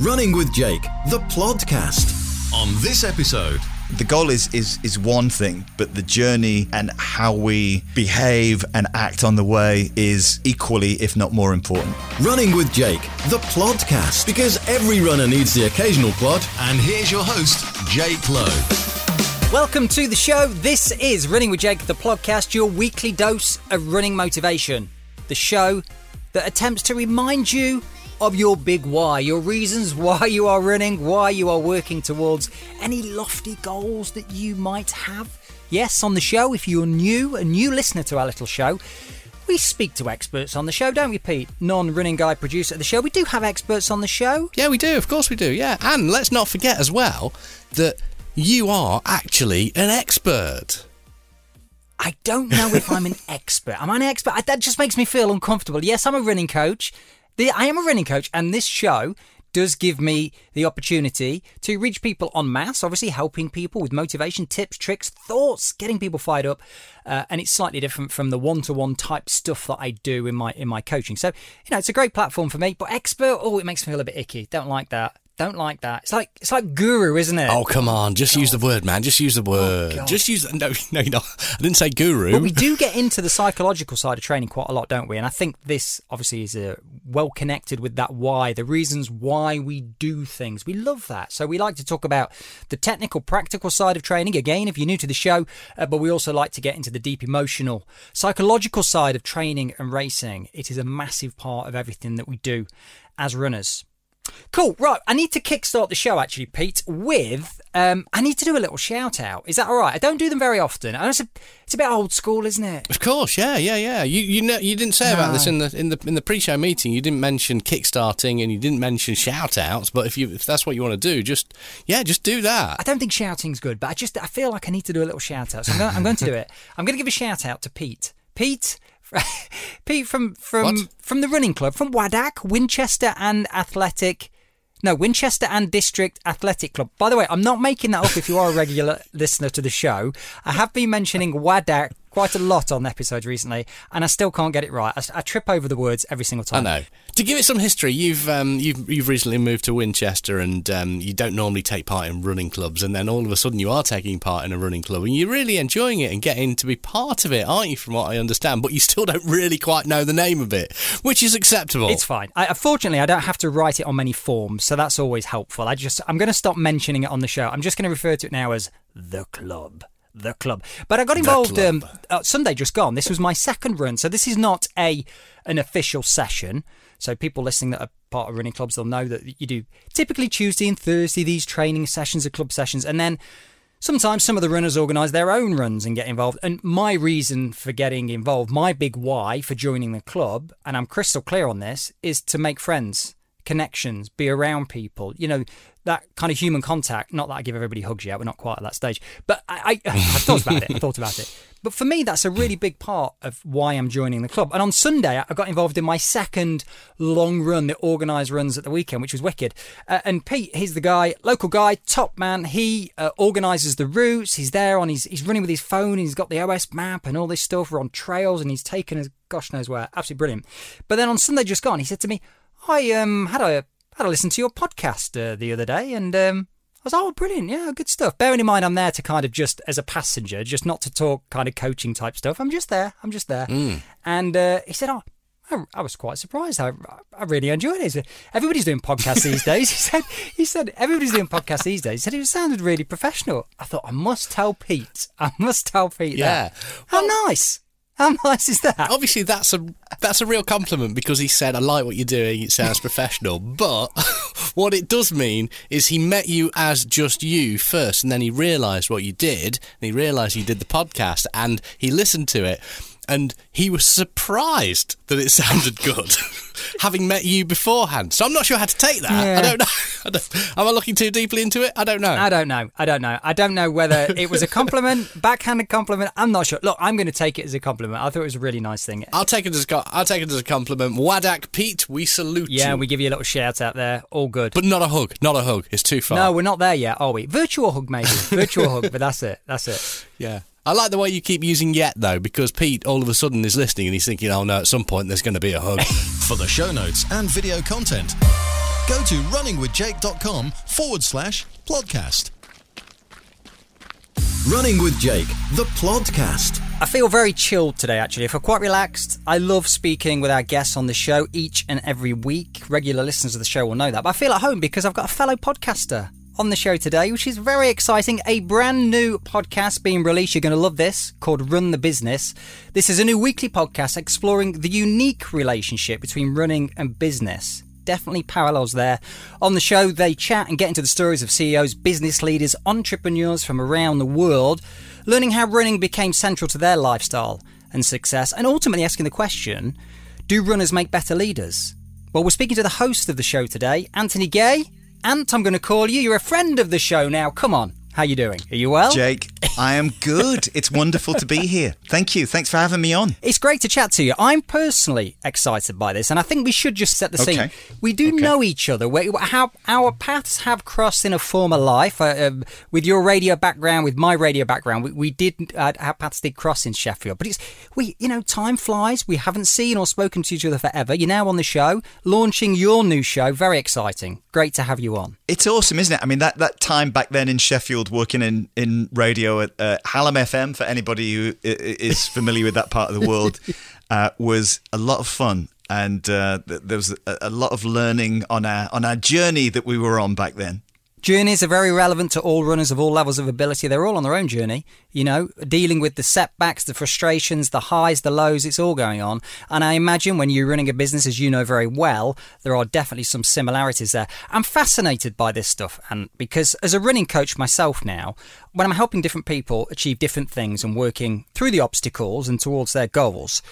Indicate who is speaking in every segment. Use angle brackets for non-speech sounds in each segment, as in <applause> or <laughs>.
Speaker 1: Running with Jake, the podcast. On this episode,
Speaker 2: the goal is is is one thing, but the journey and how we behave and act on the way is equally, if not more important.
Speaker 1: Running with Jake, the podcast, because every runner needs the occasional plod. And here's your host, Jake Lowe.
Speaker 3: Welcome to the show. This is Running with Jake, the podcast, your weekly dose of running motivation. The show that attempts to remind you of your big why, your reasons why you are running, why you are working towards any lofty goals that you might have. Yes, on the show, if you're new, a new listener to our little show, we speak to experts on the show, don't we, Pete? Non running guy producer of the show. We do have experts on the show.
Speaker 4: Yeah, we do. Of course we do. Yeah. And let's not forget as well that you are actually an expert.
Speaker 3: I don't know if I'm an <laughs> expert. Am I an expert? I, that just makes me feel uncomfortable. Yes, I'm a running coach. The, I am a running coach, and this show does give me the opportunity to reach people en masse, obviously helping people with motivation, tips, tricks, thoughts, getting people fired up. Uh, and it's slightly different from the one-to-one type stuff that I do in my in my coaching. So, you know, it's a great platform for me. But expert, oh, it makes me feel a bit icky. Don't like that. Don't like that. It's like it's like guru, isn't it?
Speaker 4: Oh come on, just use the word, man. Just use the word.
Speaker 3: God.
Speaker 4: just use no, no, no. I didn't say guru.
Speaker 3: But we do get into the psychological side of training quite a lot, don't we? And I think this obviously is a, well connected with that why, the reasons why we do things. We love that. So we like to talk about the technical, practical side of training. Again, if you're new to the show, uh, but we also like to get into the deep emotional, psychological side of training and racing. It is a massive part of everything that we do as runners. Cool. Right. I need to kickstart the show actually, Pete, with um, I need to do a little shout out. Is that all right? I don't do them very often. And It's a, it's a bit old school, isn't it?
Speaker 4: Of course, yeah, yeah, yeah. You you know you didn't say about this in the in the in the pre-show meeting. You didn't mention kickstarting and you didn't mention shout outs. But if you if that's what you want to do, just yeah, just do that.
Speaker 3: I don't think shouting's good, but I just I feel like I need to do a little shout out. So I'm going, I'm going to do it. I'm going to give a shout out to Pete. Pete. <laughs> Pete from from
Speaker 4: What?
Speaker 3: from the running club from Waddock, Winchester and Athletic. No, Winchester and District Athletic Club. By the way, I'm not making that up if you are a regular <laughs> listener to the show. I have been mentioning Waddock quite a lot on episodes recently, and I still can't get it right. I, I trip over the words every single time.
Speaker 4: I know. To give it some history, you've um, you've you've recently moved to Winchester, and um, you don't normally take part in running clubs, and then all of a sudden you are taking part in a running club, and you're really enjoying it and getting to be part of it, aren't you? From what I understand, but you still don't really quite know the name of it, which is acceptable.
Speaker 3: It's fine. I, fortunately, I don't have to write it on many forms, so that's always helpful. I just I'm going to stop mentioning it on the show. I'm just going to refer to it now as the club. The club. But I got involved um, uh, Sunday just gone. This was my second run, so this is not a an official session. So people listening that are part of running clubs, they'll know that you do typically Tuesday and Thursday these training sessions or club sessions, and then Sometimes some of the runners organise their own runs and get involved. And my reason for getting involved, my big why for joining the club, and I'm crystal clear on this, is to make friends, connections, be around people. You know, that kind of human contact. Not that I give everybody hugs yet, we're not quite at that stage. But I, I, I <laughs> thought about it. I thought about it. But for me, that's a really big part of why I'm joining the club. And on Sunday, I got involved in my second long run, the organised runs at the weekend, which was wicked. Uh, and Pete, he's the guy, local guy, top man. He uh, organises the routes. He's there on his, he's running with his phone. He's got the OS map and all this stuff. We're on trails, and he's taken us, gosh knows where. Absolutely brilliant. But then on Sunday just gone, he said to me, "I um had a had a listen to your podcast uh, the other day, and um." I was, oh, brilliant. Yeah, good stuff. Bearing in mind, I'm there to kind of just as a passenger, just not to talk kind of coaching type stuff. I'm just there. I'm just there. And uh, he said, oh, I, I was quite surprised. I, I really enjoyed it. He said, Everybody's doing podcasts these days. <laughs> He said, he said, everybody's doing podcasts these days. He said, it sounded really professional. I thought, I must tell Pete. I must tell Pete
Speaker 4: Yeah.
Speaker 3: that. How nice. How nice is that?
Speaker 4: Obviously, that's a that's a real compliment because he said, "I like what you're doing. It sounds professional." But <laughs> what it does mean is he met you as just you first, and then he realised what you did, and he realised you did the podcast, and he listened to it, and he was surprised that it <laughs> sounded good, <laughs> having met you beforehand. So I'm not sure how to take that.
Speaker 3: Yeah.
Speaker 4: I don't know. <laughs> I don't, am I looking too deeply into it? I don't know.
Speaker 3: I don't know. I don't know. I don't know whether it was a compliment, backhanded compliment. I'm not sure. Look, I'm going to take it as a compliment. I thought it was a really nice thing.
Speaker 4: I'll take it as a, I'll take it as a compliment. Wadak Pete, we salute you.
Speaker 3: Yeah, we give you a little shout out there. All good.
Speaker 4: but not a hug. Not a hug. It's too far.
Speaker 3: no, we're not there yet, are we? Virtual hug, maybe. Virtual hug, but that's it. That's it.
Speaker 4: Yeah. I like the way you keep using yet though, because Pete all of a sudden is listening and he's thinking, "Oh no, at some point there's going to be a hug." <laughs>
Speaker 1: For the show notes and video content, go to runningwithjake.com forward slash podcast. Running with Jake, the podcast.
Speaker 3: I feel very chilled today, actually. I feel quite relaxed. I love speaking with our guests on the show each and every week. Regular listeners of the show will know that. But I feel at home because I've got a fellow podcaster on the show today, which is very exciting. A brand new podcast being released. You're going to love this called Run the Business. This is a new weekly podcast exploring the unique relationship between running and business. Definitely parallels there. On the show, they chat and get into the stories of CEOs, business leaders, entrepreneurs from around the world, learning how running became central to their lifestyle and success, and ultimately asking the question do runners make better leaders? Well, we're speaking to the host of the show today, Anthony Gay. Ant, I'm going to call you. You're a friend of the show now. Come on. How you doing? Are you well?
Speaker 2: Jake, I am good. <laughs> it's wonderful to be here. Thank you. Thanks for having me on.
Speaker 3: It's great to chat to you. I'm personally excited by this, and I think we should just set the scene.
Speaker 2: Okay.
Speaker 3: We do
Speaker 2: Okay.
Speaker 3: know each other. We, how our paths have crossed in a former life. Uh, um, with your radio background, with my radio background, we, we did uh, our paths did cross in Sheffield. But it's we, you know, time flies. We haven't seen or spoken to each other forever. You're now on the show, launching your new show. Very exciting. Great to have you on.
Speaker 2: It's awesome, isn't it? I mean, that, that time back then in Sheffield, working in, in radio at uh, Hallam FM, for anybody who is familiar with that part of the world, <laughs> uh, was a lot of fun. And uh, there was a, a lot of learning on our on our journey that we were on back then.
Speaker 3: Journeys are very relevant to all runners of all levels of ability. They're all on their own journey, you know, dealing with the setbacks, the frustrations, the highs, the lows, it's all going on. And I imagine when you're running a business, as you know very well, there are definitely some similarities there. I'm fascinated by this stuff, and because as a running coach myself now, when I'm helping different people achieve different things and working through the obstacles and towards their goals,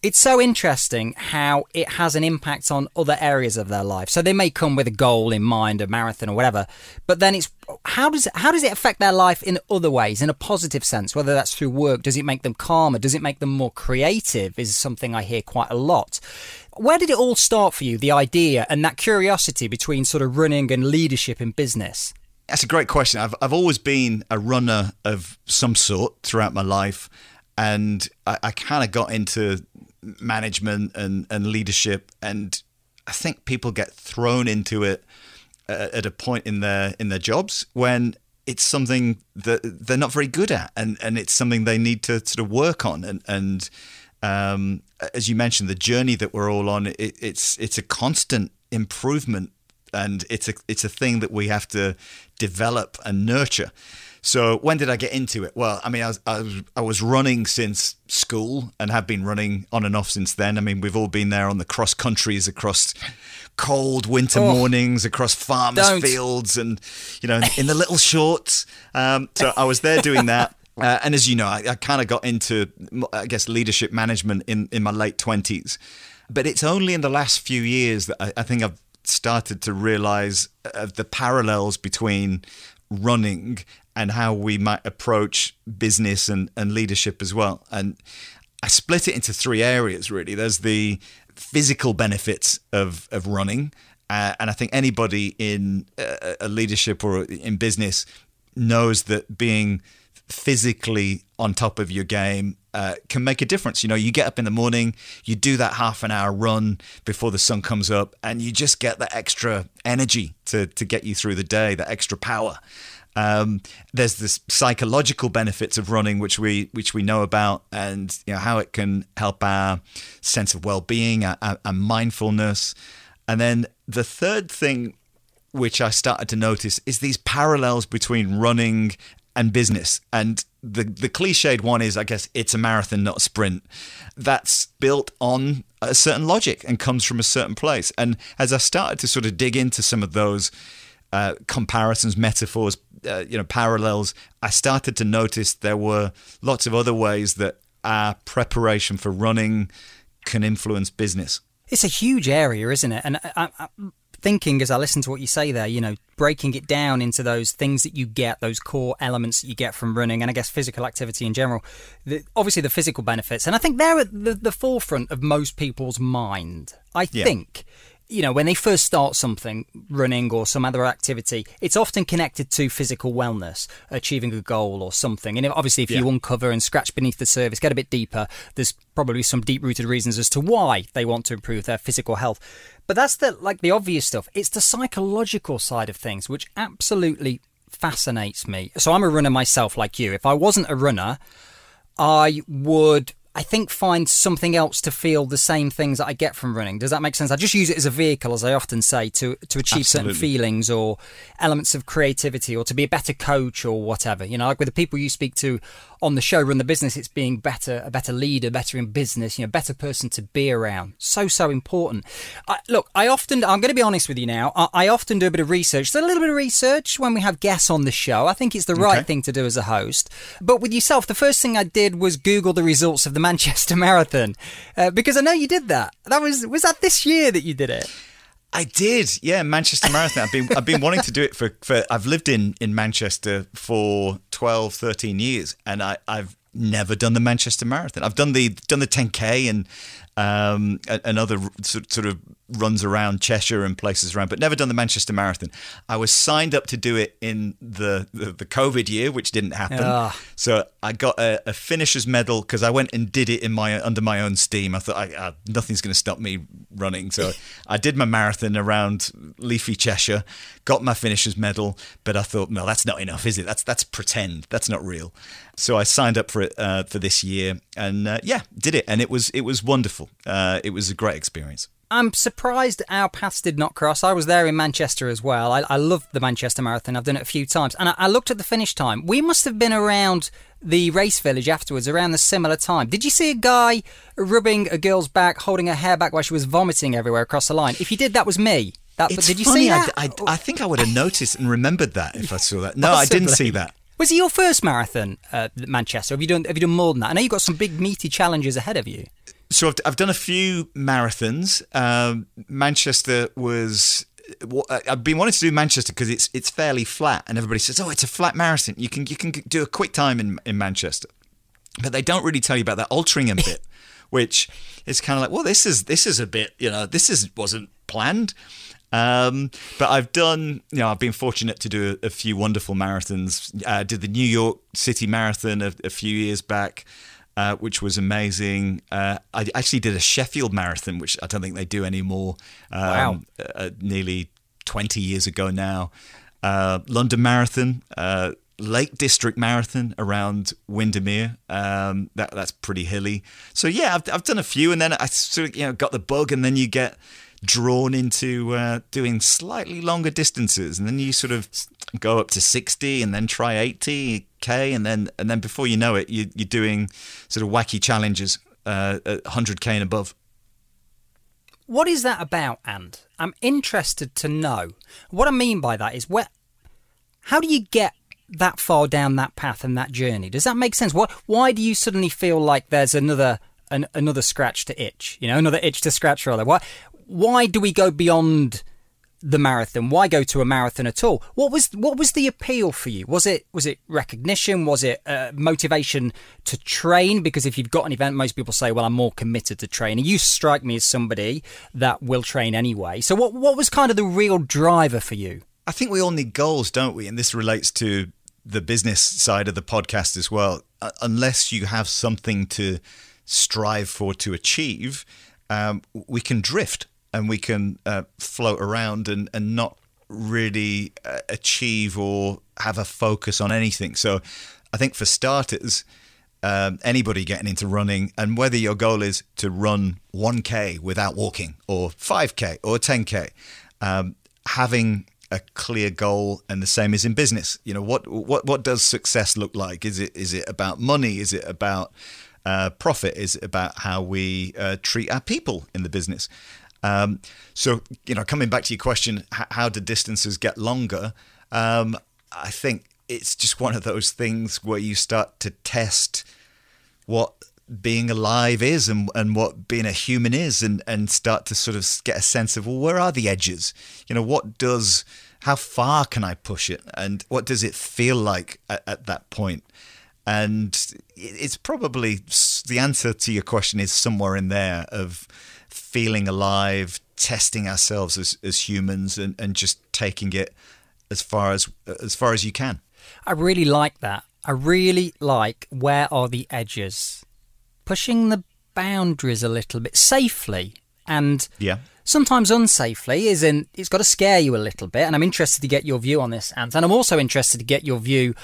Speaker 3: it's so interesting how it has an impact on other areas of their life. So they may come with a goal in mind, a marathon or whatever, but then it's how does how does it affect their life in other ways, in a positive sense? Whether that's through work, does it make them calmer? Does it make them more creative? Is something I hear quite a lot. Where did it all start for you? The idea and that curiosity between sort of running and leadership in business.
Speaker 2: That's a great question. I've I've always been a runner of some sort throughout my life, and I, I kind of got into management and and leadership, and I think people get thrown into it uh, at a point in their in their jobs when it's something that they're not very good at, and and it's something they need to sort of work on, and and um, as you mentioned, the journey that we're all on, it, it's it's a constant improvement and it's a it's a thing that we have to develop and nurture. So when did I get into it? Well, I mean, I was, I was I was running since school and have been running on and off since then. I mean, we've all been there on the cross countries across cold winter
Speaker 3: Oh.
Speaker 2: mornings, across farmers'
Speaker 3: Don't.
Speaker 2: fields, and you know, in the little shorts. Um, so I was there doing that. <laughs> Uh, and as you know, I, I kind of got into, I guess, leadership management in, in my late 20s. But it's only in the last few years that I, I think I've started to realize of the parallels between running and how we might approach business and, and leadership as well. And I split it into three areas really. There's the physical benefits of, of running. Uh, and I think anybody in uh, a leadership or in business knows that being physically on top of your game uh, can make a difference. You know, you get up in the morning, you do that half an hour run before the sun comes up, and you just get that extra energy to, to get you through the day, that extra power. Um, there's this psychological benefits of running, which we which we know about, and you know how it can help our sense of well-being, our, our, our mindfulness, and then the third thing which I started to notice is these parallels between running and business. And the the cliched one is, I guess, it's a marathon, not a sprint. That's built on a certain logic and comes from a certain place. And as I started to sort of dig into some of those uh, comparisons, metaphors, uh, you know, parallels, I started to notice there were lots of other ways that our preparation for running can influence business.
Speaker 3: It's a huge area, isn't it? And I, I, thinking as I listen to what you say there, you know, breaking it down into those things that you get, those core elements that you get from running, and I guess physical activity in general. The, obviously, the physical benefits, and I think they're at the, the forefront of most people's mind. I
Speaker 2: Yeah.
Speaker 3: think you know, when they first start something, running or some other activity, it's often connected to physical wellness, achieving a goal or something. And obviously, if yeah. you uncover and scratch beneath the surface, get a bit deeper, there's probably some deep rooted reasons as to why they want to improve their physical health. But that's the like the obvious stuff. It's the psychological side of things which absolutely fascinates me. So I'm a runner myself, like you. If I wasn't a runner, I would I think find something else to feel the same things that I get from running. Does that make sense? I just use it as a vehicle, as I often say, to to achieve Absolutely. certain feelings or elements of creativity, or to be a better coach or whatever. You know, like with the people you speak to on the show, run the business. It's being better, a better leader, better in business. You know, better person to be around. So so important. I, look, I often, I'm going to be honest with you now. I, I often do a bit of research. So a little bit of research when we have guests on the show. I think it's the right okay. thing to do as a host. But with yourself, the first thing I did was Google the results of the <laughs> Manchester Marathon uh, because I know you did that. That was was that this year that you did it.
Speaker 2: I did, yeah, Manchester Marathon. I've been I've been wanting to do it for, for I've lived in, in Manchester for 12, 13 years and I, I've never done the Manchester Marathon. I've done the done the 10k and um, and other sort of runs around Cheshire and places around, but never done the Manchester Marathon. I was signed up to do it in the the, the COVID year, which didn't happen. Ugh. So I got a, a finisher's medal because I went and did it in my under my own steam. I thought I, I, nothing's going to stop me running, so <laughs> I did my marathon around leafy Cheshire, got my finisher's medal. But I thought, no, that's not enough, is it? That's that's pretend. That's not real. So I signed up for it uh, for this year, and uh, yeah, did it, and it was it was wonderful. Uh, it was a great experience.
Speaker 3: I'm surprised our paths did not cross. I was there in Manchester as well. I, I love the Manchester Marathon. I've done it a few times. And I, I, looked at the finish time. We must have been around the race village afterwards, around the similar time. Did you see a guy rubbing a girl's back, holding her hair back while she was vomiting everywhere across the line? If you did, that was me. That,
Speaker 2: it's
Speaker 3: did you
Speaker 2: funny,
Speaker 3: see that?
Speaker 2: I, I, think I would have noticed and remembered that if I saw that. No, I didn't see that.
Speaker 3: Was it your first marathon, uh, Manchester? Have you done Have you done more than that? I know you've got some big meaty challenges ahead of you.
Speaker 2: So I've, I've done a few marathons. Um, Manchester was I've been wanting to do Manchester because it's it's fairly flat, and everybody says, "Oh, it's a flat marathon. You can you can do a quick time in in Manchester," but they don't really tell you about that Altrincham <laughs> bit, which is kind of like, well, this is this is a bit, you know, this is wasn't planned. Um, but I've done, you know, I've been fortunate to do a, a few wonderful marathons. I uh, did the New York City Marathon a, a few years back uh, which was amazing. Uh, I actually did a Sheffield Marathon, which I don't think they do anymore. Um,
Speaker 3: wow.
Speaker 2: Uh, nearly 20 years ago now. Uh, London Marathon. Uh, Lake District Marathon around Windermere. Um, that that's pretty hilly. So yeah, I've I've done a few, and then I sort of you know got the bug, and then you get drawn into uh, doing slightly longer distances, and then you sort of go up to 60 and then try 80k and then and then before you know it you, you're doing sort of wacky challenges uh, 100k and above.
Speaker 3: What is that about and i'm interested to know. What i mean by that is where how do you get that far down that path and that journey? Does that make sense? What why do you suddenly feel like there's another an, another scratch to itch you know another itch to scratch rather why why do we go beyond the marathon? Why go to a marathon at all? What was what was the appeal for you? Was it was it recognition? Was it uh, motivation to train? Because if you've got an event, most people say, "Well, I'm more committed to training." You strike me as somebody that will train anyway. So, what what was kind of the real driver for you?
Speaker 2: I think we all need goals, don't we? And this relates to the business side of the podcast as well. Uh, unless you have something to strive for to achieve, um, we can drift and we can uh, float around and, and not really uh, achieve or have a focus on anything. So I think for starters, um, anybody getting into running, and whether your goal is to run 1K without walking, or 5K, or 10K, um, having a clear goal, and the same is in business. You know, what what what does success look like? Is it is it about money? Is it about uh, profit? Is about how we uh, treat our people in the business? Um, so, you know, coming back to your question, how do distances get longer? Um, I think it's just one of those things where you start to test what being alive is and, and what being a human is and, and start to sort of get a sense of, well, where are the edges? You know, what does, how far can I push it? And what does it feel like at, at that point? And it's probably the answer to your question is somewhere in there of, feeling alive, testing ourselves as, as humans and, and just taking it as far as as far as you can.
Speaker 3: I really like that. I really like where are the edges? Pushing the boundaries a little bit safely and
Speaker 2: Yeah.
Speaker 3: sometimes unsafely is in it's got to scare you a little bit and i'm interested to get your view on this Ant. and i'm also interested to get your view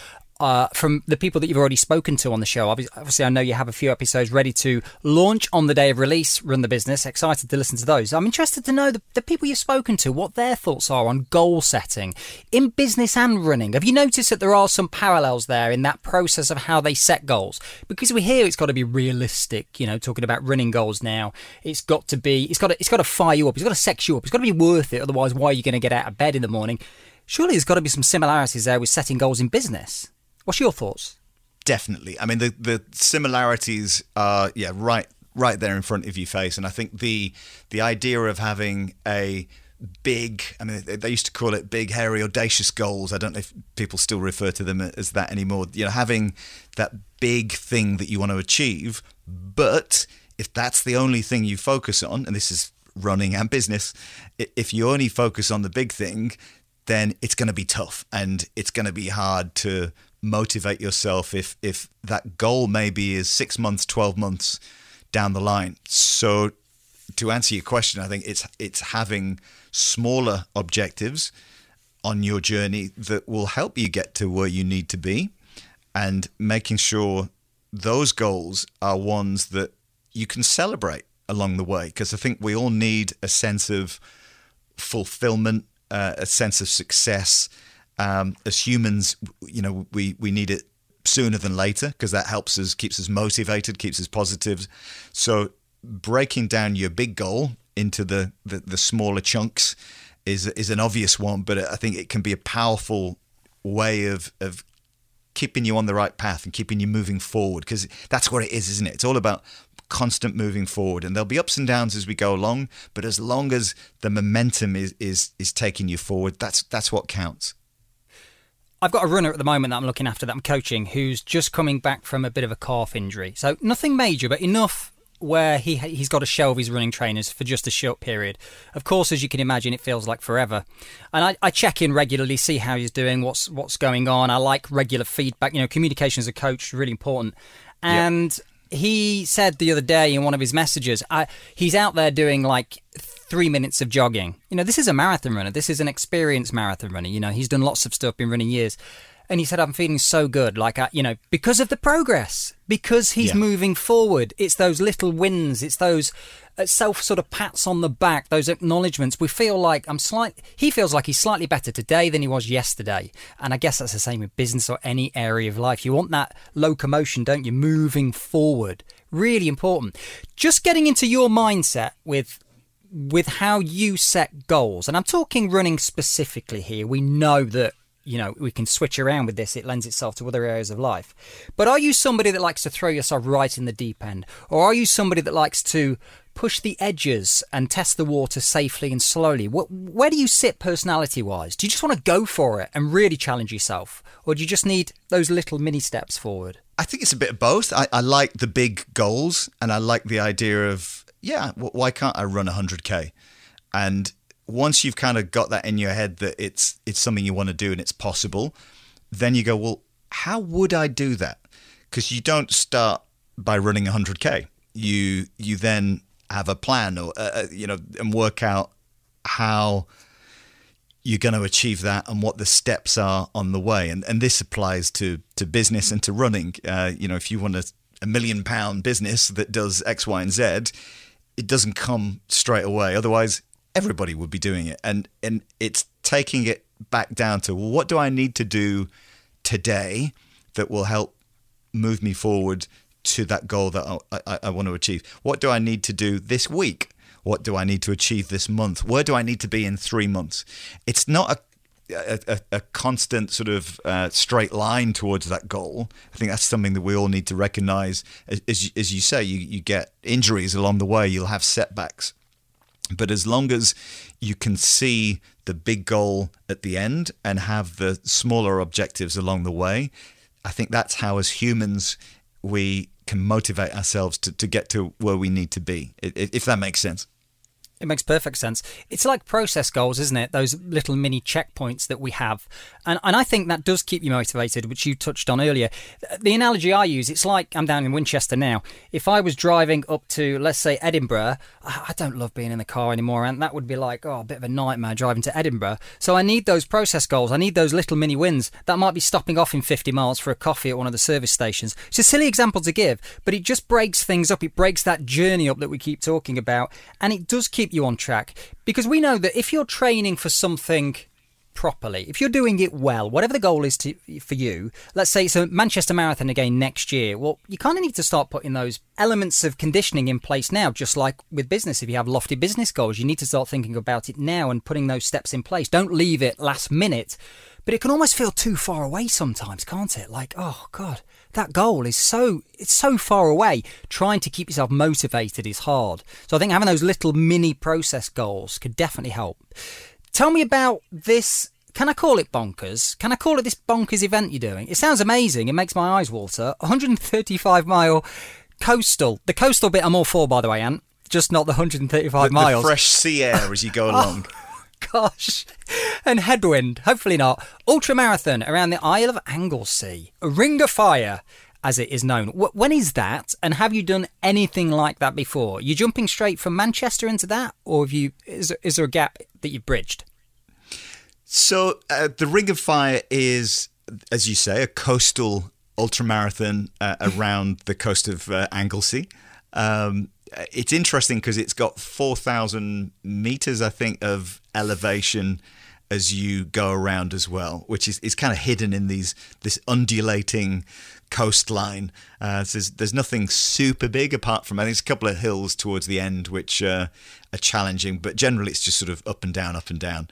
Speaker 3: uh, from the people that you've already spoken to on the show. Obvi- Obviously, I know you have a few episodes ready to launch on the day of release. Run the business. Excited to listen to those. I'm interested to know the, the people you've spoken to, what their thoughts are on goal setting in business and running. Have you noticed that there are some parallels there in that process of how they set goals? Because we hear it's got to be realistic. You know, talking about running goals now, it's got to be. It's got to. It's got to fire you up. It's got to sex you up. It's got to be worth it. Otherwise, why are you going to get out of bed in the morning? Surely there's got to be some similarities there with setting goals in business. What's your thoughts?
Speaker 2: Definitely. I mean, the the similarities are yeah right right there in front of your face, and I think the the idea of having a big i mean they used to call it big hairy audacious goals i don't know if people still refer to them as that anymore you know having that big thing that you want to achieve but if that's the only thing you focus on and this is running and business if you only focus on the big thing then it's going to be tough and it's going to be hard to motivate yourself if if that goal maybe is 6 months 12 months down the line. So to answer your question i think it's it's having smaller objectives on your journey that will help you get to where you need to be and making sure those goals are ones that you can celebrate along the way. Because i think we all need a sense of fulfillment uh, a sense of success um, as humans you know we we need it sooner than later because that helps us keeps us motivated keeps us positive so breaking down your big goal into the, the, the smaller chunks is is an obvious one, but I think it can be a powerful way of of keeping you on the right path and keeping you moving forward because that's what it is, isn't it? It's all about constant moving forward, and there'll be ups and downs as we go along, but as long as the momentum is is is taking you forward, that's that's what counts.
Speaker 3: I've got a runner at the moment that I'm looking after that I'm coaching who's just coming back from a bit of a calf injury. So nothing major, but enough where he he's got to shelve his running trainers for just a short period. Of course, as you can imagine, it feels like forever. And I, I check in regularly, see how he's doing, what's what's going on. I like regular feedback. You know, communication as a coach is really important. And he said the other day in one of his messages, I, he's out there doing like three minutes of jogging. You know, this is a marathon runner. This is an experienced marathon runner. You know, he's done lots of stuff, been running years. And he said, I'm feeling so good. Like, I, you know, because of the progress, because he's
Speaker 2: Yeah.
Speaker 3: moving forward. It's those little wins. It's those uh, self sort of pats on the back, those acknowledgements. We feel like I'm slight. He feels like he's slightly better today than he was yesterday. And I guess that's the same with business or any area of life. You want that locomotion, don't you? Moving forward. Really important. Just getting into your mindset with with how you set goals. And I'm talking running specifically here. We know that, you know, we can switch around with this. It lends itself to other areas of life. But are you somebody that likes to throw yourself right in the deep end? Or are you somebody that likes to push the edges and test the water safely and slowly? Wh- Where do you sit personality wise? Do you just want to go for it and really challenge yourself? Or do you just need those little mini steps forward?
Speaker 2: I think it's a bit of both. I, I like the big goals, and I like the idea of yeah, why can't I run 100k? And once you've kind of got that in your head that it's it's something you want to do and it's possible, then you go, well, how would I do that? Because you don't start by running 100k. You you then have a plan or uh, uh, you know and work out how you're going to achieve that and what the steps are on the way. And and this applies to to business and to running. Uh, you know, if you want a, a million pound business that does X, Y, and Z, it doesn't come straight away. Otherwise, everybody would be doing it. And and it's taking it back down to well, what do I need to do today that will help move me forward to that goal that I, I, I want to achieve? What do I need to do this week? What do I need to achieve this month? Where do I need to be in three months? It's not a a, a, a constant sort of uh, straight line towards that goal. I think that's something that we all need to recognize. As, as, you- as you say, you, you get injuries along the way, you'll have setbacks. But as long as you can see the big goal at the end and have the smaller objectives along the way, I think that's how, as humans, we can motivate ourselves to, to get to where we need to be, if that makes sense.
Speaker 3: It makes perfect sense. It's like process goals, isn't it? Those little mini checkpoints that we have. And, and I think that does keep you motivated, which you touched on earlier. The analogy I use, it's like I'm down in Winchester now. If I was driving up to, let's say, Edinburgh, I don't love being in the car anymore. And that would be like, oh, a bit of a nightmare driving to Edinburgh. So I need those process goals. I need those little mini wins. That might be stopping off in 50 miles for a coffee at one of the service stations. It's a silly example to give, but it just breaks things up. It breaks that journey up that we keep talking about. And it does keep you on track because we know that if you're training for something properly, if you're doing it well, whatever the goal is to, for you, let's say it's a Manchester Marathon again next year, well, you kind of need to start putting those elements of conditioning in place now, just like with business. If you have lofty business goals, you need to start thinking about it now and putting those steps in place. Don't leave it last minute. But it can almost feel too far away sometimes, can't it? Like, oh God, that goal is so it's so far away. Trying to keep yourself motivated is hard. So I think having those little mini process goals could definitely help. Tell me about this. Can I call it bonkers? Can I call it this bonkers event you're doing? It sounds amazing. It makes my eyes water. 135 mile coastal. The coastal bit I'm all for, by the way, Ant. Just not the 135
Speaker 2: the,
Speaker 3: miles.
Speaker 2: The fresh sea air as you go <laughs> along. <laughs>
Speaker 3: gosh. And headwind, hopefully not. Ultra marathon around the Isle of Anglesey. A ring of fire, as it is known. When is that? And have you done anything like that before? You're jumping straight from Manchester into that, or have you? Is there, is there a gap that you've bridged?
Speaker 2: So uh, the Ring of Fire is, as you say, a coastal ultramarathon uh, around the coast of uh, Anglesey. Um, it's interesting because it's got 4,000 meters, I think, of elevation as you go around as well, which is, is kind of hidden in these this undulating coastline. Uh, so there's, there's nothing super big apart from I think there's a couple of hills towards the end which uh, are challenging, but generally it's just sort of up and down, up and down.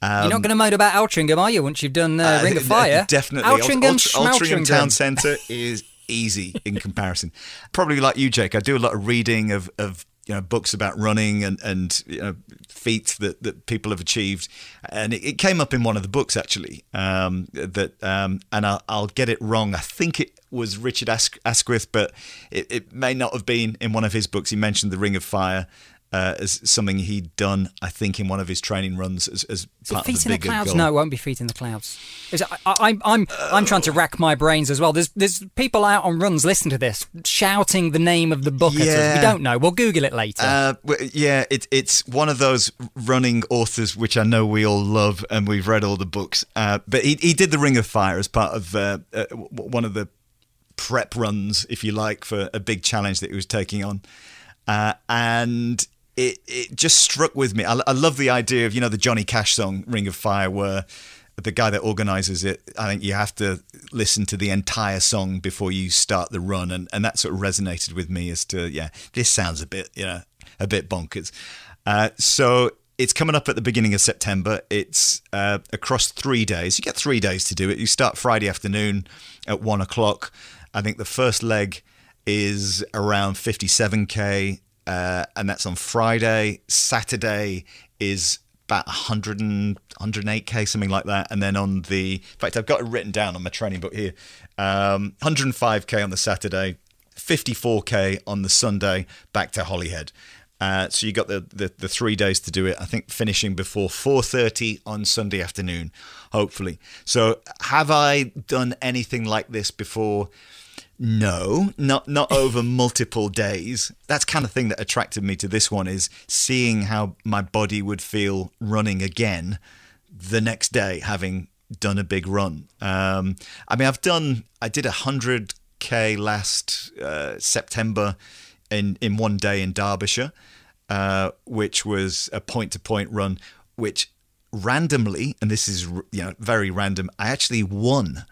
Speaker 3: Um, You're not going to moan about Altrincham, are you? Once you've done uh, Ring of <laughs> Fire,
Speaker 2: definitely.
Speaker 3: Altrincham,
Speaker 2: Altrincham Town Centre is easy in comparison. Probably like you, Jake. I do a lot of reading of, of you know books about running and and you know feats that, that people have achieved, and it, it came up in one of the books actually. Um, that um, and I'll, I'll, get it wrong. I think it was Richard Askwith, but it, it may not have been in one of his books. He mentioned the Ring of Fire uh, as something he'd done, I think, in one of his training runs as, as part
Speaker 3: feet
Speaker 2: of a
Speaker 3: in the clouds?
Speaker 2: goal.
Speaker 3: No, it won't be feet in the clouds. I, am I'm I'm trying to rack my brains as well. There's there's people out on runs listening to this shouting the name of the book yeah. We don't know. We'll Google it later.
Speaker 2: Uh, yeah, it, it's one of those running authors which I know we all love and we've read all the books. Uh, but he he did the Ring of Fire as part of uh, uh one of the prep runs, if you like, for a big challenge that he was taking on. Uh, and it it just struck with me. I, I love the idea of you know the Johnny Cash song "Ring of Fire," where the guy that organizes it, I think you have to listen to the entire song before you start the run, and, and that sort of resonated with me as to yeah, this sounds a bit you know a bit bonkers. Uh, so it's coming up at the beginning of September. It's uh, across three days. You get three days to do it. You start Friday afternoon at one o'clock. I think the first leg is around 57k uh, and that's on Friday. Saturday is about 100 and 108k, something like that. And then on the, in fact, I've got it written down on my training book here. Um, 105k on the Saturday, 54k on the Sunday, back to Holyhead. Uh, so you got the, the, the three days to do it. I think finishing before 4:30 on Sunday afternoon, hopefully. So have I done anything like this before? No, not not over multiple days. That's kind of thing that attracted me to this one is seeing how my body would feel running again the next day, having done a big run. Um, I mean, I've done. I did a hundred k last uh, September in in one day in Derbyshire, uh, which was a point to point run, which randomly, and this is you know very random, I actually won.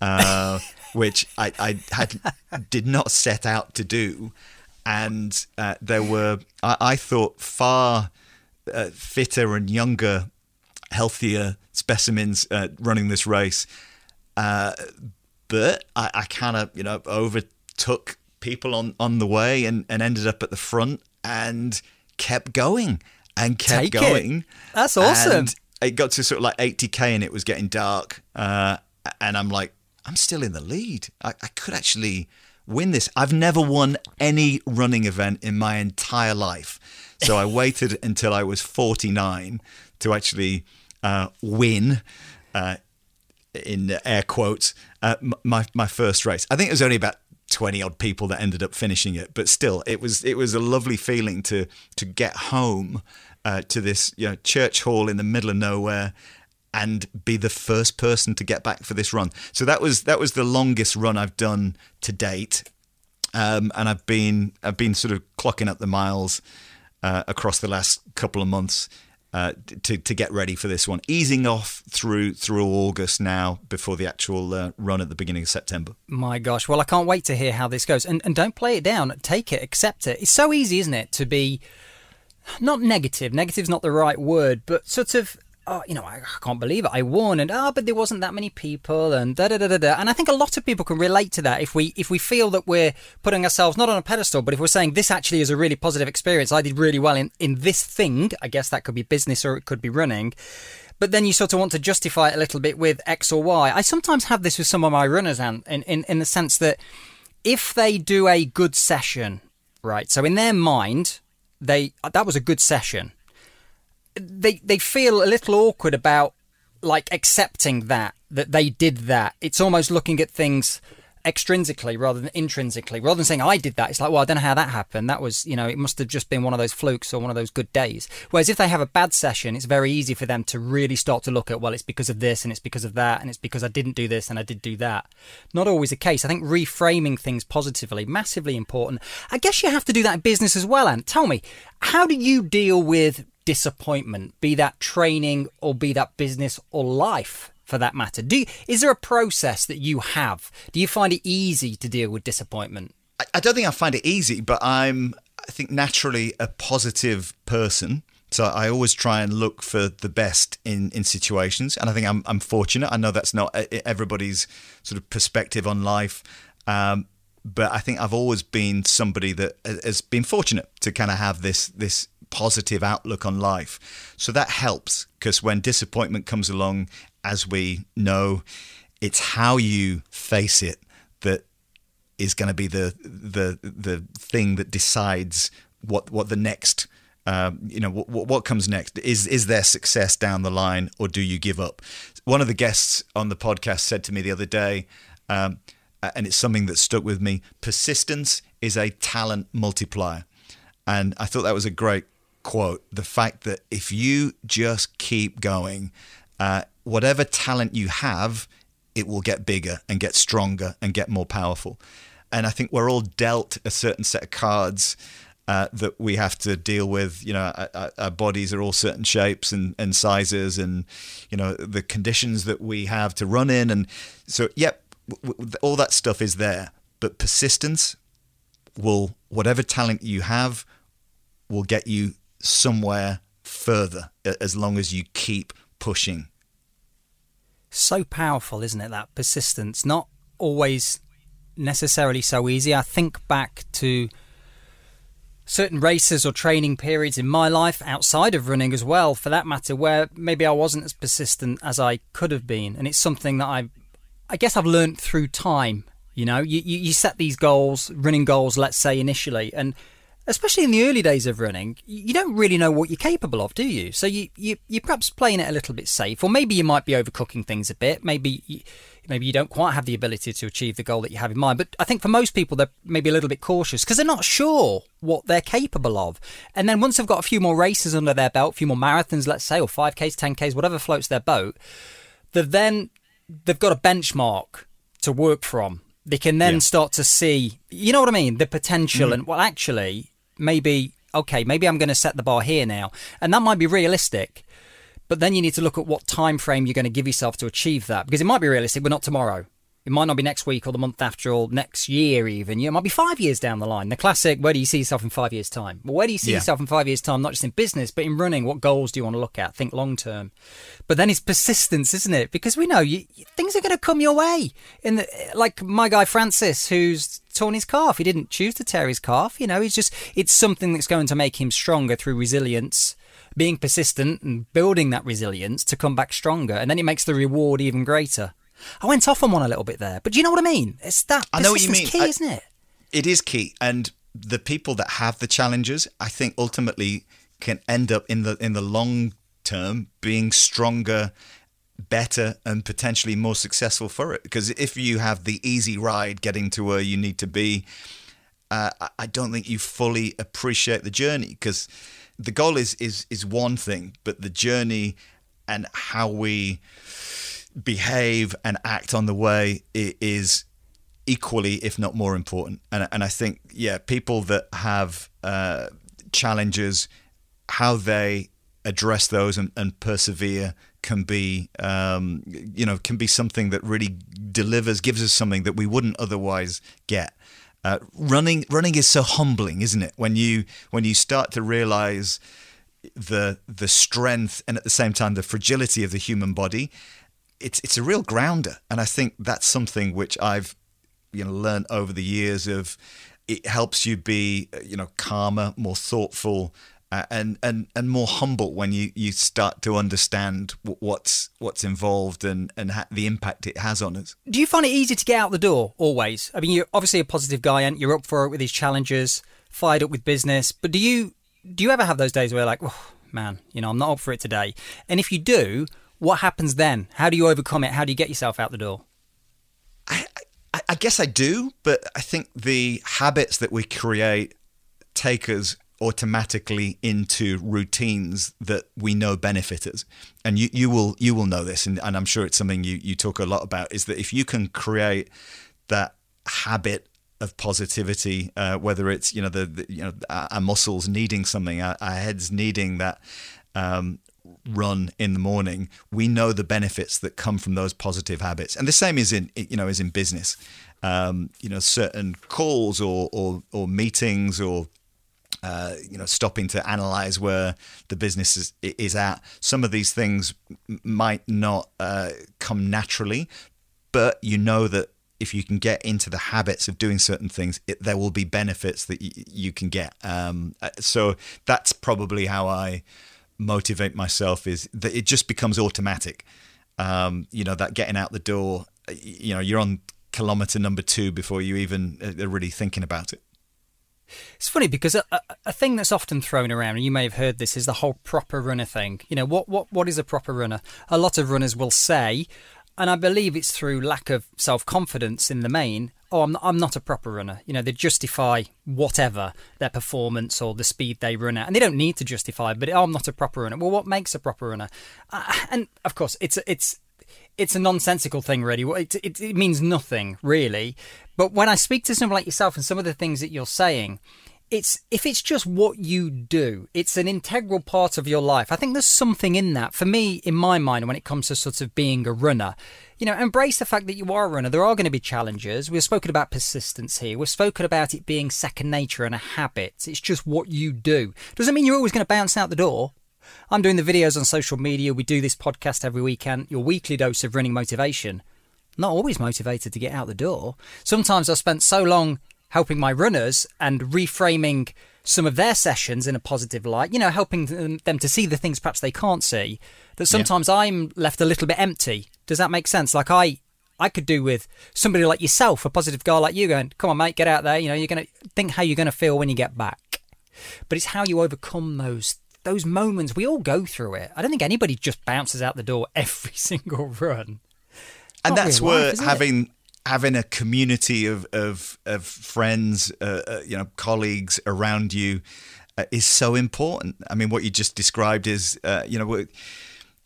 Speaker 2: Uh, <laughs> which I, I had <laughs> did not set out to do, and uh, there were I, I thought far uh, fitter and younger, healthier specimens uh, running this race, uh, but I, I kind of you know overtook people on on the way and, and ended up at the front and kept going and kept
Speaker 3: Take
Speaker 2: going.
Speaker 3: It. That's awesome.
Speaker 2: And it got to sort of like 80k and it was getting dark, uh, and I'm like I'm still in the lead. I, I could actually win this. I've never won any running event in my entire life. So I <laughs> waited until I was 49 to actually uh, win, uh, in air quotes, uh, my, my first race. I think it was only about 20 odd people that ended up finishing it but still it was it was a lovely feeling to to get home uh, to this you know church hall in the middle of nowhere and be the first person to get back for this run so that was that was the longest run I've done to date um, and I've been I've been sort of clocking up the miles uh, across the last couple of months uh, to to get ready for this one. Easing off through through August now before the actual uh, run at the beginning of September.
Speaker 3: My gosh, well I can't wait to hear how this goes. And and don't play it down. Take it, accept it. It's so easy, isn't it, to be not negative. Negative's not the right word, but sort of oh, you know, I, can't believe it. I won, and ah, oh, but there wasn't that many people, and da da da da da. And I think a lot of people can relate to that. If we if we feel that we're putting ourselves not on a pedestal, but if we're saying this actually is a really positive experience, I did really well in in this thing. I guess that could be business or it could be running. But then you sort of want to justify it a little bit with X or Y. I sometimes have this with some of my runners, and in, in, in the sense that if they do a good session, right? So in their mind, they that was a good session they they feel a little awkward about like accepting that that they did that. It's almost looking at things extrinsically rather than intrinsically. Rather than saying I did that, it's like, well, I don't know how that happened. That was, you know, it must have just been one of those flukes or one of those good days. Whereas if they have a bad session, it's very easy for them to really start to look at, well, it's because of this and it's because of that and it's because I didn't do this and I did do that. Not always the case. I think reframing things positively massively important. I guess you have to do that in business as well. And tell me, how do you deal with disappointment, be that training or be that business or life for that matter? Do you, is there a process that you have? Do you find it easy to deal with disappointment?
Speaker 2: I, I don't think I find it easy, but I'm I think naturally a positive person. So I always try and look for the best in, in situations, and I think I'm I'm fortunate. I know that's not everybody's sort of perspective on life, um, but I think I've always been somebody that has been fortunate to kind of have this this positive outlook on life. So that helps because when disappointment comes along, as we know, it's how you face it that is going to be the the the thing that decides what what the next um, you know what, what comes next. Is is there success down the line or do you give up? One of the guests on the podcast said to me the other day um, and it's something that stuck with me persistence is a talent multiplier. And i thought that was a great quote the fact that if you just keep going, uh, whatever talent you have, it will get bigger and get stronger and get more powerful. And I think we're all dealt a certain set of cards uh, that we have to deal with. You know, our, our, bodies are all certain shapes and, and sizes, and you know the conditions that we have to run in. And so, yep, w- w- all that stuff is there. But persistence will, whatever talent you have, will get you somewhere further as long as you keep pushing.
Speaker 3: So powerful, isn't it? That persistence, not always necessarily so easy. I think back to certain races or training periods in my life outside of running as well for that matter where maybe I wasn't as persistent as I could have been and it's something that I I guess I've learned through time you know you, you, you set these goals running goals let's say initially and especially in the early days of running, you don't really know what you're capable of, do you? So you, you you're perhaps playing it a little bit safe, or maybe you might be overcooking things a bit. Maybe you, maybe you don't quite have the ability to achieve the goal that you have in mind. But I think for most people, they're maybe a little bit cautious because they're not sure what they're capable of. And then once they've got a few more races under their belt, a few more marathons, let's say, or 5Ks, 10Ks, whatever floats their boat, they've then they've got a benchmark to work from. They can then yeah. start to see, you know what I mean, the potential. Mm. And well, actually, maybe okay, maybe I'm going to set the bar here now, and that might be realistic. But then you need to look at what time frame you're going to give yourself to achieve that, because it might be realistic, but not tomorrow. It might not be next week or the month after or next year even. it might be five years down the line. The classic, where do you see yourself in five years' time? Well, where do you see yeah. yourself in five years' time? Not just in business, but in running. What goals do you want to look at? Think long term. But then it's persistence, isn't it? Because we know you, things are going to come your way. In the, like my guy Francis, who's torn his calf. He didn't choose to tear his calf. You know, he's just it's something that's going to make him stronger through resilience being persistent and building that resilience to come back stronger, and then it makes the reward even greater. I went off on one a little bit there, but do you know what I mean? It's that I know what you mean. key, I, isn't it?
Speaker 2: it is key, and the people that have the challenges, I think, ultimately can end up in the in the long term being stronger better and potentially more successful for it. Because if you have the easy ride getting to where you need to be, uh, I don't think you fully appreciate the journey. Because the goal is is is one thing, but the journey and how we behave and act on the way is equally, if not more important. And and I think yeah, people that have uh, challenges, how they address those and, and persevere can be um, you know can be something that really delivers gives us something that we wouldn't otherwise get uh, running running is so humbling isn't it when you when you start to realize the the strength and at the same time the fragility of the human body it's it's a real grounder and i think that's something which i've you know learned over the years of it helps you be you know calmer more thoughtful uh, and and and more humble when you you start to understand what's what's involved and and ha- the impact it has on us.
Speaker 3: Do you find it easy to get out the door always? I mean, you're obviously a positive guy, and you're up for it with these challenges, fired up with business. But do you do you ever have those days where like, oh, man, you know, I'm not up for it today? And if you do, what happens then? How do you overcome it? How do you get yourself out the door?
Speaker 2: I, I, I guess I do, but I think the habits that we create take us automatically into routines that we know benefit us. And you, you will you will know this, and, and I'm sure it's something you, you talk a lot about, is that if you can create that habit of positivity, uh, whether it's you know the, the, you know our muscles needing something, our, our heads needing that um, run in the morning, we know the benefits that come from those positive habits. And the same is in you know is in business. Um, you know certain calls or, or or meetings or uh, you know, stopping to analyze where the business is, is at. Some of these things might not uh, come naturally, but you know that if you can get into the habits of doing certain things, it, there will be benefits that y- you can get. Um, uh, so that's probably how I motivate myself is that it just becomes automatic. Um, you know, that getting out the door, you know, you're on kilometer number two before you even uh, are really thinking about it.
Speaker 3: It's funny because a, a, a, thing that's often thrown around, and you may have heard this, is the whole proper runner thing. You know, what, what, what is a proper runner? A lot of runners will say, and I believe it's through lack of self confidence in the main, oh, I'm not, I'm not a proper runner. You know, they justify whatever their performance or the speed they run at, and they don't need to justify. But oh, I'm not a proper runner. Well, what makes a proper runner? Uh, and of course, it's it's it's a nonsensical thing, really. It, it, it means nothing, really. But when I speak to someone like yourself and some of the things that you're saying, it's if it's just what you do, it's an integral part of your life. I think there's something in that for me, in my mind, when it comes to sort of being a runner. You know, embrace the fact that you are a runner. There are going to be challenges. We've spoken about persistence here. We've spoken about it being second nature and a habit. It's just what you do. Doesn't mean you're always going to bounce out the door. I'm doing the videos on social media. We do this podcast every weekend. Your weekly dose of running motivation. Not always motivated to get out the door. Sometimes I've spent so long helping my runners and reframing some of their sessions in a positive light, you know, helping them, to see the things perhaps they can't see, that sometimes yeah. I'm left a little bit empty. Does that make sense? Like I I could do with somebody like yourself, a positive guy like you going, come on, mate, get out there. You know, you're going to think how you're going to feel when you get back. But it's how you overcome those those moments. We all go through it. I don't think anybody just bounces out the door <laughs> every single run.
Speaker 2: And that's where life, having it? Having a community of of, of friends, uh, uh, you know, colleagues around you uh, is so important. I mean, what you just described is, uh, you know, we,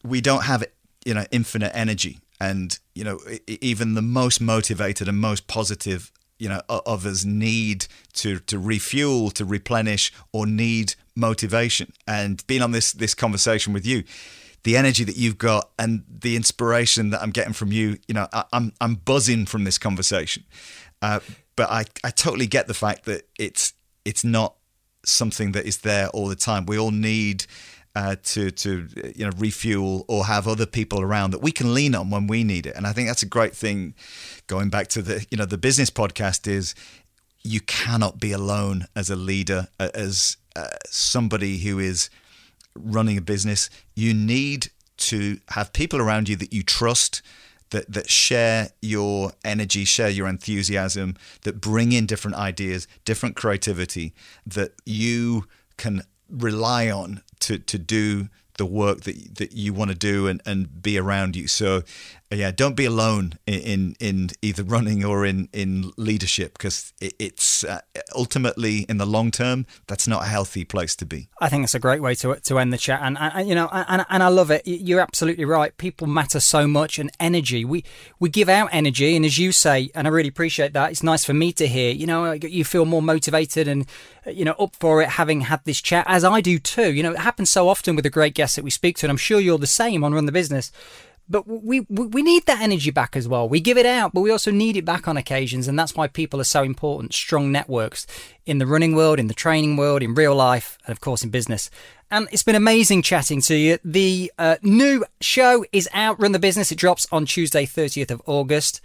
Speaker 2: we don't have you know infinite energy, and you know, even the most motivated and most positive you know of us need to to refuel to replenish or need motivation and being on this this conversation with you the energy that you've got and the inspiration that I'm getting from you you know I, am I'm, I'm buzzing from this conversation uh, but I I totally get the fact that it's it's not something that is there all the time we all need uh, to to you know refuel or have other people around that we can lean on when we need it. And I think that's a great thing. Going back to the you know the business podcast is you cannot be alone as a leader as uh, somebody who is running a business. You need to have people around you that you trust that that share your energy, share your enthusiasm, that bring in different ideas, different creativity that you can rely on to to do the work that that you want to do and, and be around you. So yeah, don't be alone in in, in either running or in in leadership because it, it's uh, ultimately in the long term that's not a healthy place to be.
Speaker 3: I think it's a great way to to end the chat, and, and you know, and, and I love it. You're absolutely right. People matter so much, and energy. We we give out energy, and as you say, and I really appreciate that. It's nice for me to hear. You know, you feel more motivated and you know up for it, having had this chat, as I do too. You know, it happens so often with the great guests that we speak to, and I'm sure you're the same on Run the Business but we, we need that energy back as well. We give it out, but we also need it back on occasions, and that's why people are so important. Strong networks in the running world, in the training world, in real life, and of course in business. And it's been amazing chatting to you. The uh, new show is out, Run the Business. It drops on Tuesday, 30th of August.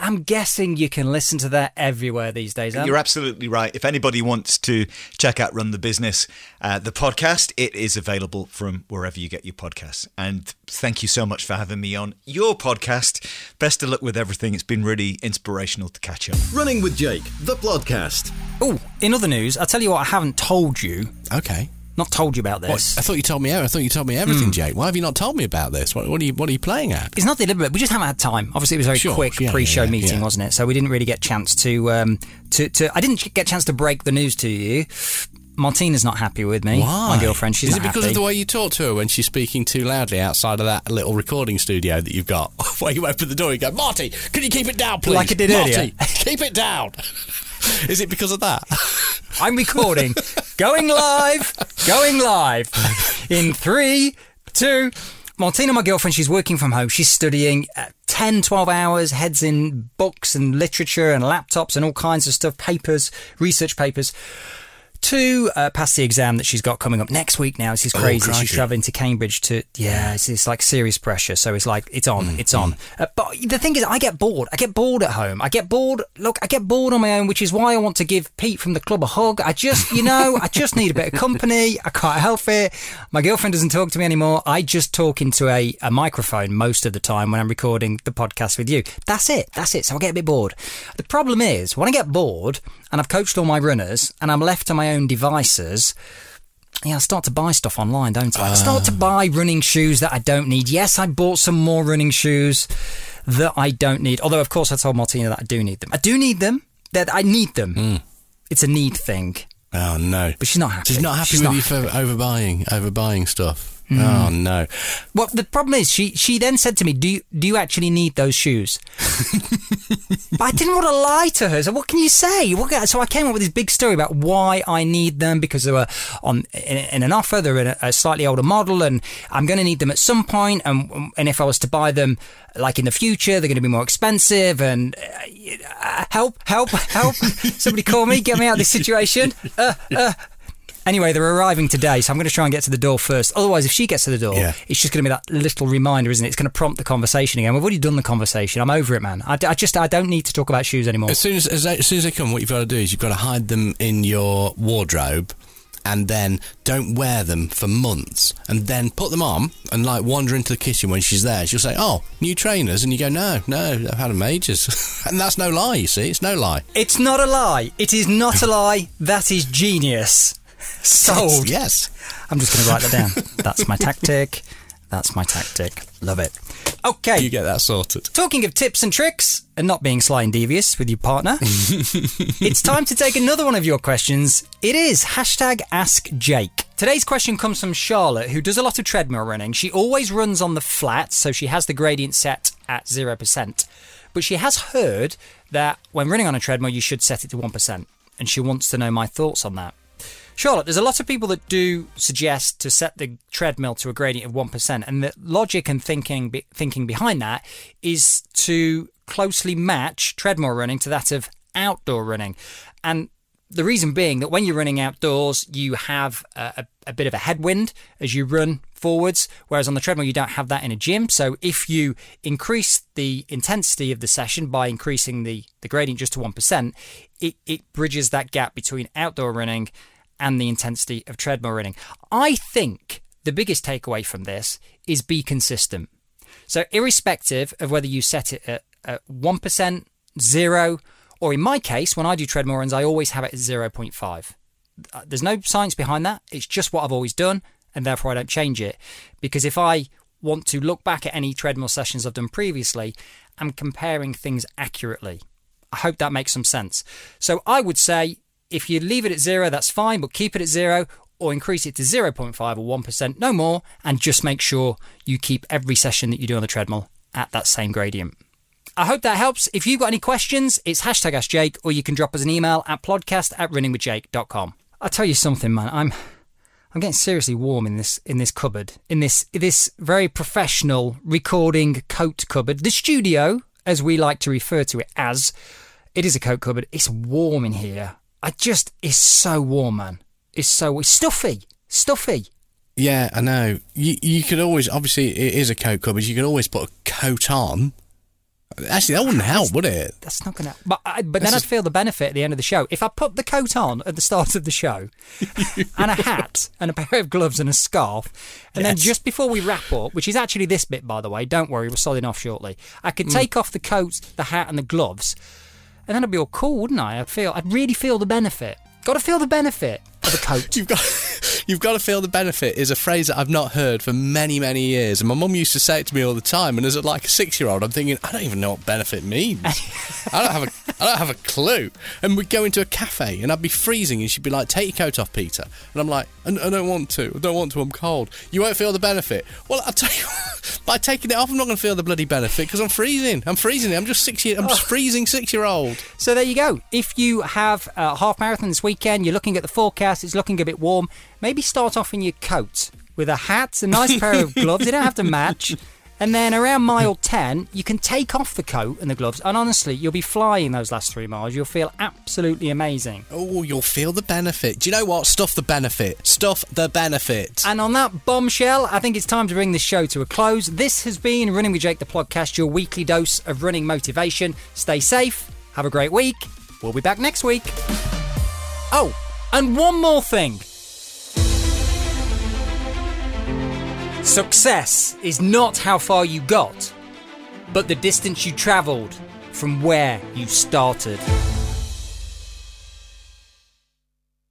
Speaker 3: I'm guessing you can listen to that everywhere these days.
Speaker 2: You're absolutely right. If anybody wants to check out Run the Business, uh, the podcast, it is available from wherever you get your podcasts. And thank you so much for having me on your podcast. Best of luck with everything. It's been really inspirational to catch up.
Speaker 1: Running with Jake, the podcast.
Speaker 3: Oh, in other news, I'll tell you what I haven't told you.
Speaker 4: Okay.
Speaker 3: Not told you about this.
Speaker 4: What? I thought you told me. I thought you told me everything, mm. Jake. Why have you not told me about this? What, what, are you What are you playing at?
Speaker 3: It's not deliberate. We just haven't had time. Obviously, it was a very
Speaker 4: sure.
Speaker 3: quick
Speaker 4: yeah,
Speaker 3: pre-show
Speaker 4: yeah,
Speaker 3: meeting,
Speaker 4: yeah.
Speaker 3: wasn't it? So we didn't really get a chance to um, to to. I didn't get a chance to break the news to you. Martina's not happy with me.
Speaker 4: Why?
Speaker 3: My girlfriend. She's
Speaker 4: Is it because
Speaker 3: happy.
Speaker 4: of the way you talk to her when she's speaking too loudly outside of that little recording studio that you've got? <laughs> Where you open the door, you go, Marty, can you keep it down, please?
Speaker 3: Like I did
Speaker 4: Marty,
Speaker 3: earlier.
Speaker 4: keep it down. <laughs> <laughs> Is it because of that? <laughs>
Speaker 3: I'm recording. going live. Going live. In three, two. Martina, my girlfriend, she's working from home. She's studying uh, 10, 12 hours, heads in books and literature and laptops and all kinds of stuff, papers, research papers. To uh, pass the exam that she's got coming up next week now. This is
Speaker 4: Oh,
Speaker 3: crazy.
Speaker 4: crikey.
Speaker 3: she's travelling to Cambridge to, yeah, it's, it's like serious pressure. So it's like, it's on, it's on. Uh, but the thing is, I get bored. I get bored at home. I get bored. Look, I get bored on my own, which is why I want to give Pete from the club a hug. I just, you know, I just need a bit of company. I can't help it. My girlfriend doesn't talk to me anymore. I just talk into a, a microphone most of the time when I'm recording the podcast with you. That's it. That's it. So I get a bit bored. The problem is, when I get bored and I've coached all my runners and I'm left to my own devices, yeah, I start to buy stuff online, don't I? I start to buy running shoes that I don't need. Yes, I bought some more running shoes that I don't need. Although, of course, I told Martina that I do need them. I do need them. That I need them. Hmm. It's a need thing.
Speaker 4: Oh no!
Speaker 3: But she's not happy.
Speaker 4: She's not happy
Speaker 3: She's
Speaker 4: with
Speaker 3: not
Speaker 4: you for overbuying, overbuying stuff. Oh no!
Speaker 3: Well, the problem is, she she then said to me, "Do you do you actually need those shoes?" <laughs> but I didn't want to lie to her. So what can you say? Can- so I came up with this big story about why I need them because they were on in, in an offer. They're in a, a slightly older model, and I'm going to need them at some point. And and if I was to buy them, like in the future, they're going to be more expensive. And uh, help, help, help! <laughs> Somebody call me, get me out of this situation. Uh, uh, Anyway, they're arriving today, so I'm going to try and get to the door first. Otherwise, if she gets to the door,
Speaker 4: Yeah.
Speaker 3: it's just going to be that little reminder, isn't it? It's going to prompt the conversation again. We've already done the conversation. I'm over it, man. I, I just I don't need to talk about shoes anymore.
Speaker 4: As soon as, as, they, as soon as they come, what you've got to do is you've got to hide them in your wardrobe, and then don't wear them for months, and then put them on and like wander into the kitchen when she's there. She'll say, "Oh, new trainers," and you go, "No, no, I've had them ages," <laughs> and that's no lie. You see, it's no lie.
Speaker 3: It's not a lie. It is not a lie. That is genius. Sold.
Speaker 4: Yes.
Speaker 3: I'm just going to write that down. <laughs> That's my tactic. That's my tactic. Love it. Okay.
Speaker 4: You get that sorted.
Speaker 3: Talking of tips and tricks and not being sly and devious with your partner, <laughs> it's time to take another one of your questions. It is hashtag Ask Jake. Today's question comes from Charlotte, who does a lot of treadmill running. She always runs on the flat, so she has the gradient set at 0%. But she has heard that when running on a treadmill, you should set it to 1%. And she wants to know my thoughts on that. Charlotte, there's a lot of people that do suggest to set the treadmill to a gradient of 1%. And the logic and thinking, be, thinking behind that is to closely match treadmill running to that of outdoor running. And the reason being that when you're running outdoors, you have a, a, bit of a headwind as you run forwards, whereas on the treadmill, you don't have that in a gym. So if you increase the intensity of the session by increasing the, the gradient just to 1%, it, it bridges that gap between outdoor running and the intensity of treadmill running. I think the biggest takeaway from this is be consistent. So, irrespective of whether you set it at, at 1%, 0, or in my case, when I do treadmill runs, I always have it at 0.5. Uh, there's no science behind that. It's just what I've always done, and therefore I don't change it. Because if I want to look back at any treadmill sessions I've done previously, I'm comparing things accurately. I hope that makes some sense. So I would say if you leave it at zero, that's fine, but keep it at zero or increase it to 0.5 or 1%, no more, and just make sure you keep every session that you do on the treadmill at that same gradient. I hope that helps. If you've got any questions, it's hashtag AskJake, or you can drop us an email at podcast at runningwithjake.com. I'll tell you something, man. I'm I'm getting seriously warm in this in this cupboard, in this this very professional recording coat cupboard. The studio, as we like to refer to it as, it is a coat cupboard. It's warm in here. I just it's so warm, man. It's so it's stuffy, stuffy.
Speaker 4: Yeah, I know. You you could always obviously it is a coat cupboard. You could always put a coat on Actually, that wouldn't help, would it?
Speaker 3: That's not going to. But I, but then I'd feel the benefit at the end of the show if I put the coat on at the start of the show, <laughs> and a hat and a pair of gloves and a scarf, and yes. then just before we wrap up, which is actually this bit by the way, don't worry, we're starting off shortly. I could mm. take mm. off the coat, the hat, and the gloves, and then I'd be all cool, wouldn't I? I'd feel, I'd really feel the benefit. Got to feel the benefit of a coat. <laughs>
Speaker 4: you've got, you've got to feel the benefit is a phrase that I've not heard for many, many years, and my mum used to say it to me all the time. And as a, like a six-year-old, I'm thinking, I don't even know what benefit means. <laughs> I don't have a, I don't have a clue. And we'd go into a cafe, and I'd be freezing, and she'd be like, "Take your coat off, Peter," and I'm like, "I, I don't want to. I don't want to. I'm cold." You won't feel the benefit. Well, I'll tell you, <laughs> by taking it off, I'm not going to feel the bloody benefit because I'm freezing. I'm freezing. I'm just six year. I'm just oh. freezing six-year-old.
Speaker 3: So there you go. If you have a half marathon this weekend, you're looking at the forecast. It's looking a bit warm. Maybe start off in your coat with a hat, a nice pair of <laughs> gloves. They don't have to match. And then around mile 10, you can take off the coat and the gloves. And honestly, you'll be flying those last three miles. You'll feel absolutely amazing.
Speaker 4: Oh, you'll feel the benefit. Do you know what? Stuff the benefit. Stuff the benefit.
Speaker 3: And on that bombshell, I think it's time to bring this show to a close. This has been Running with Jake, the podcast, your weekly dose of running motivation. Stay safe. Have a great week. We'll be back next week. Oh, and one more thing. Success is not how far you got, but the distance you travelled from where you started.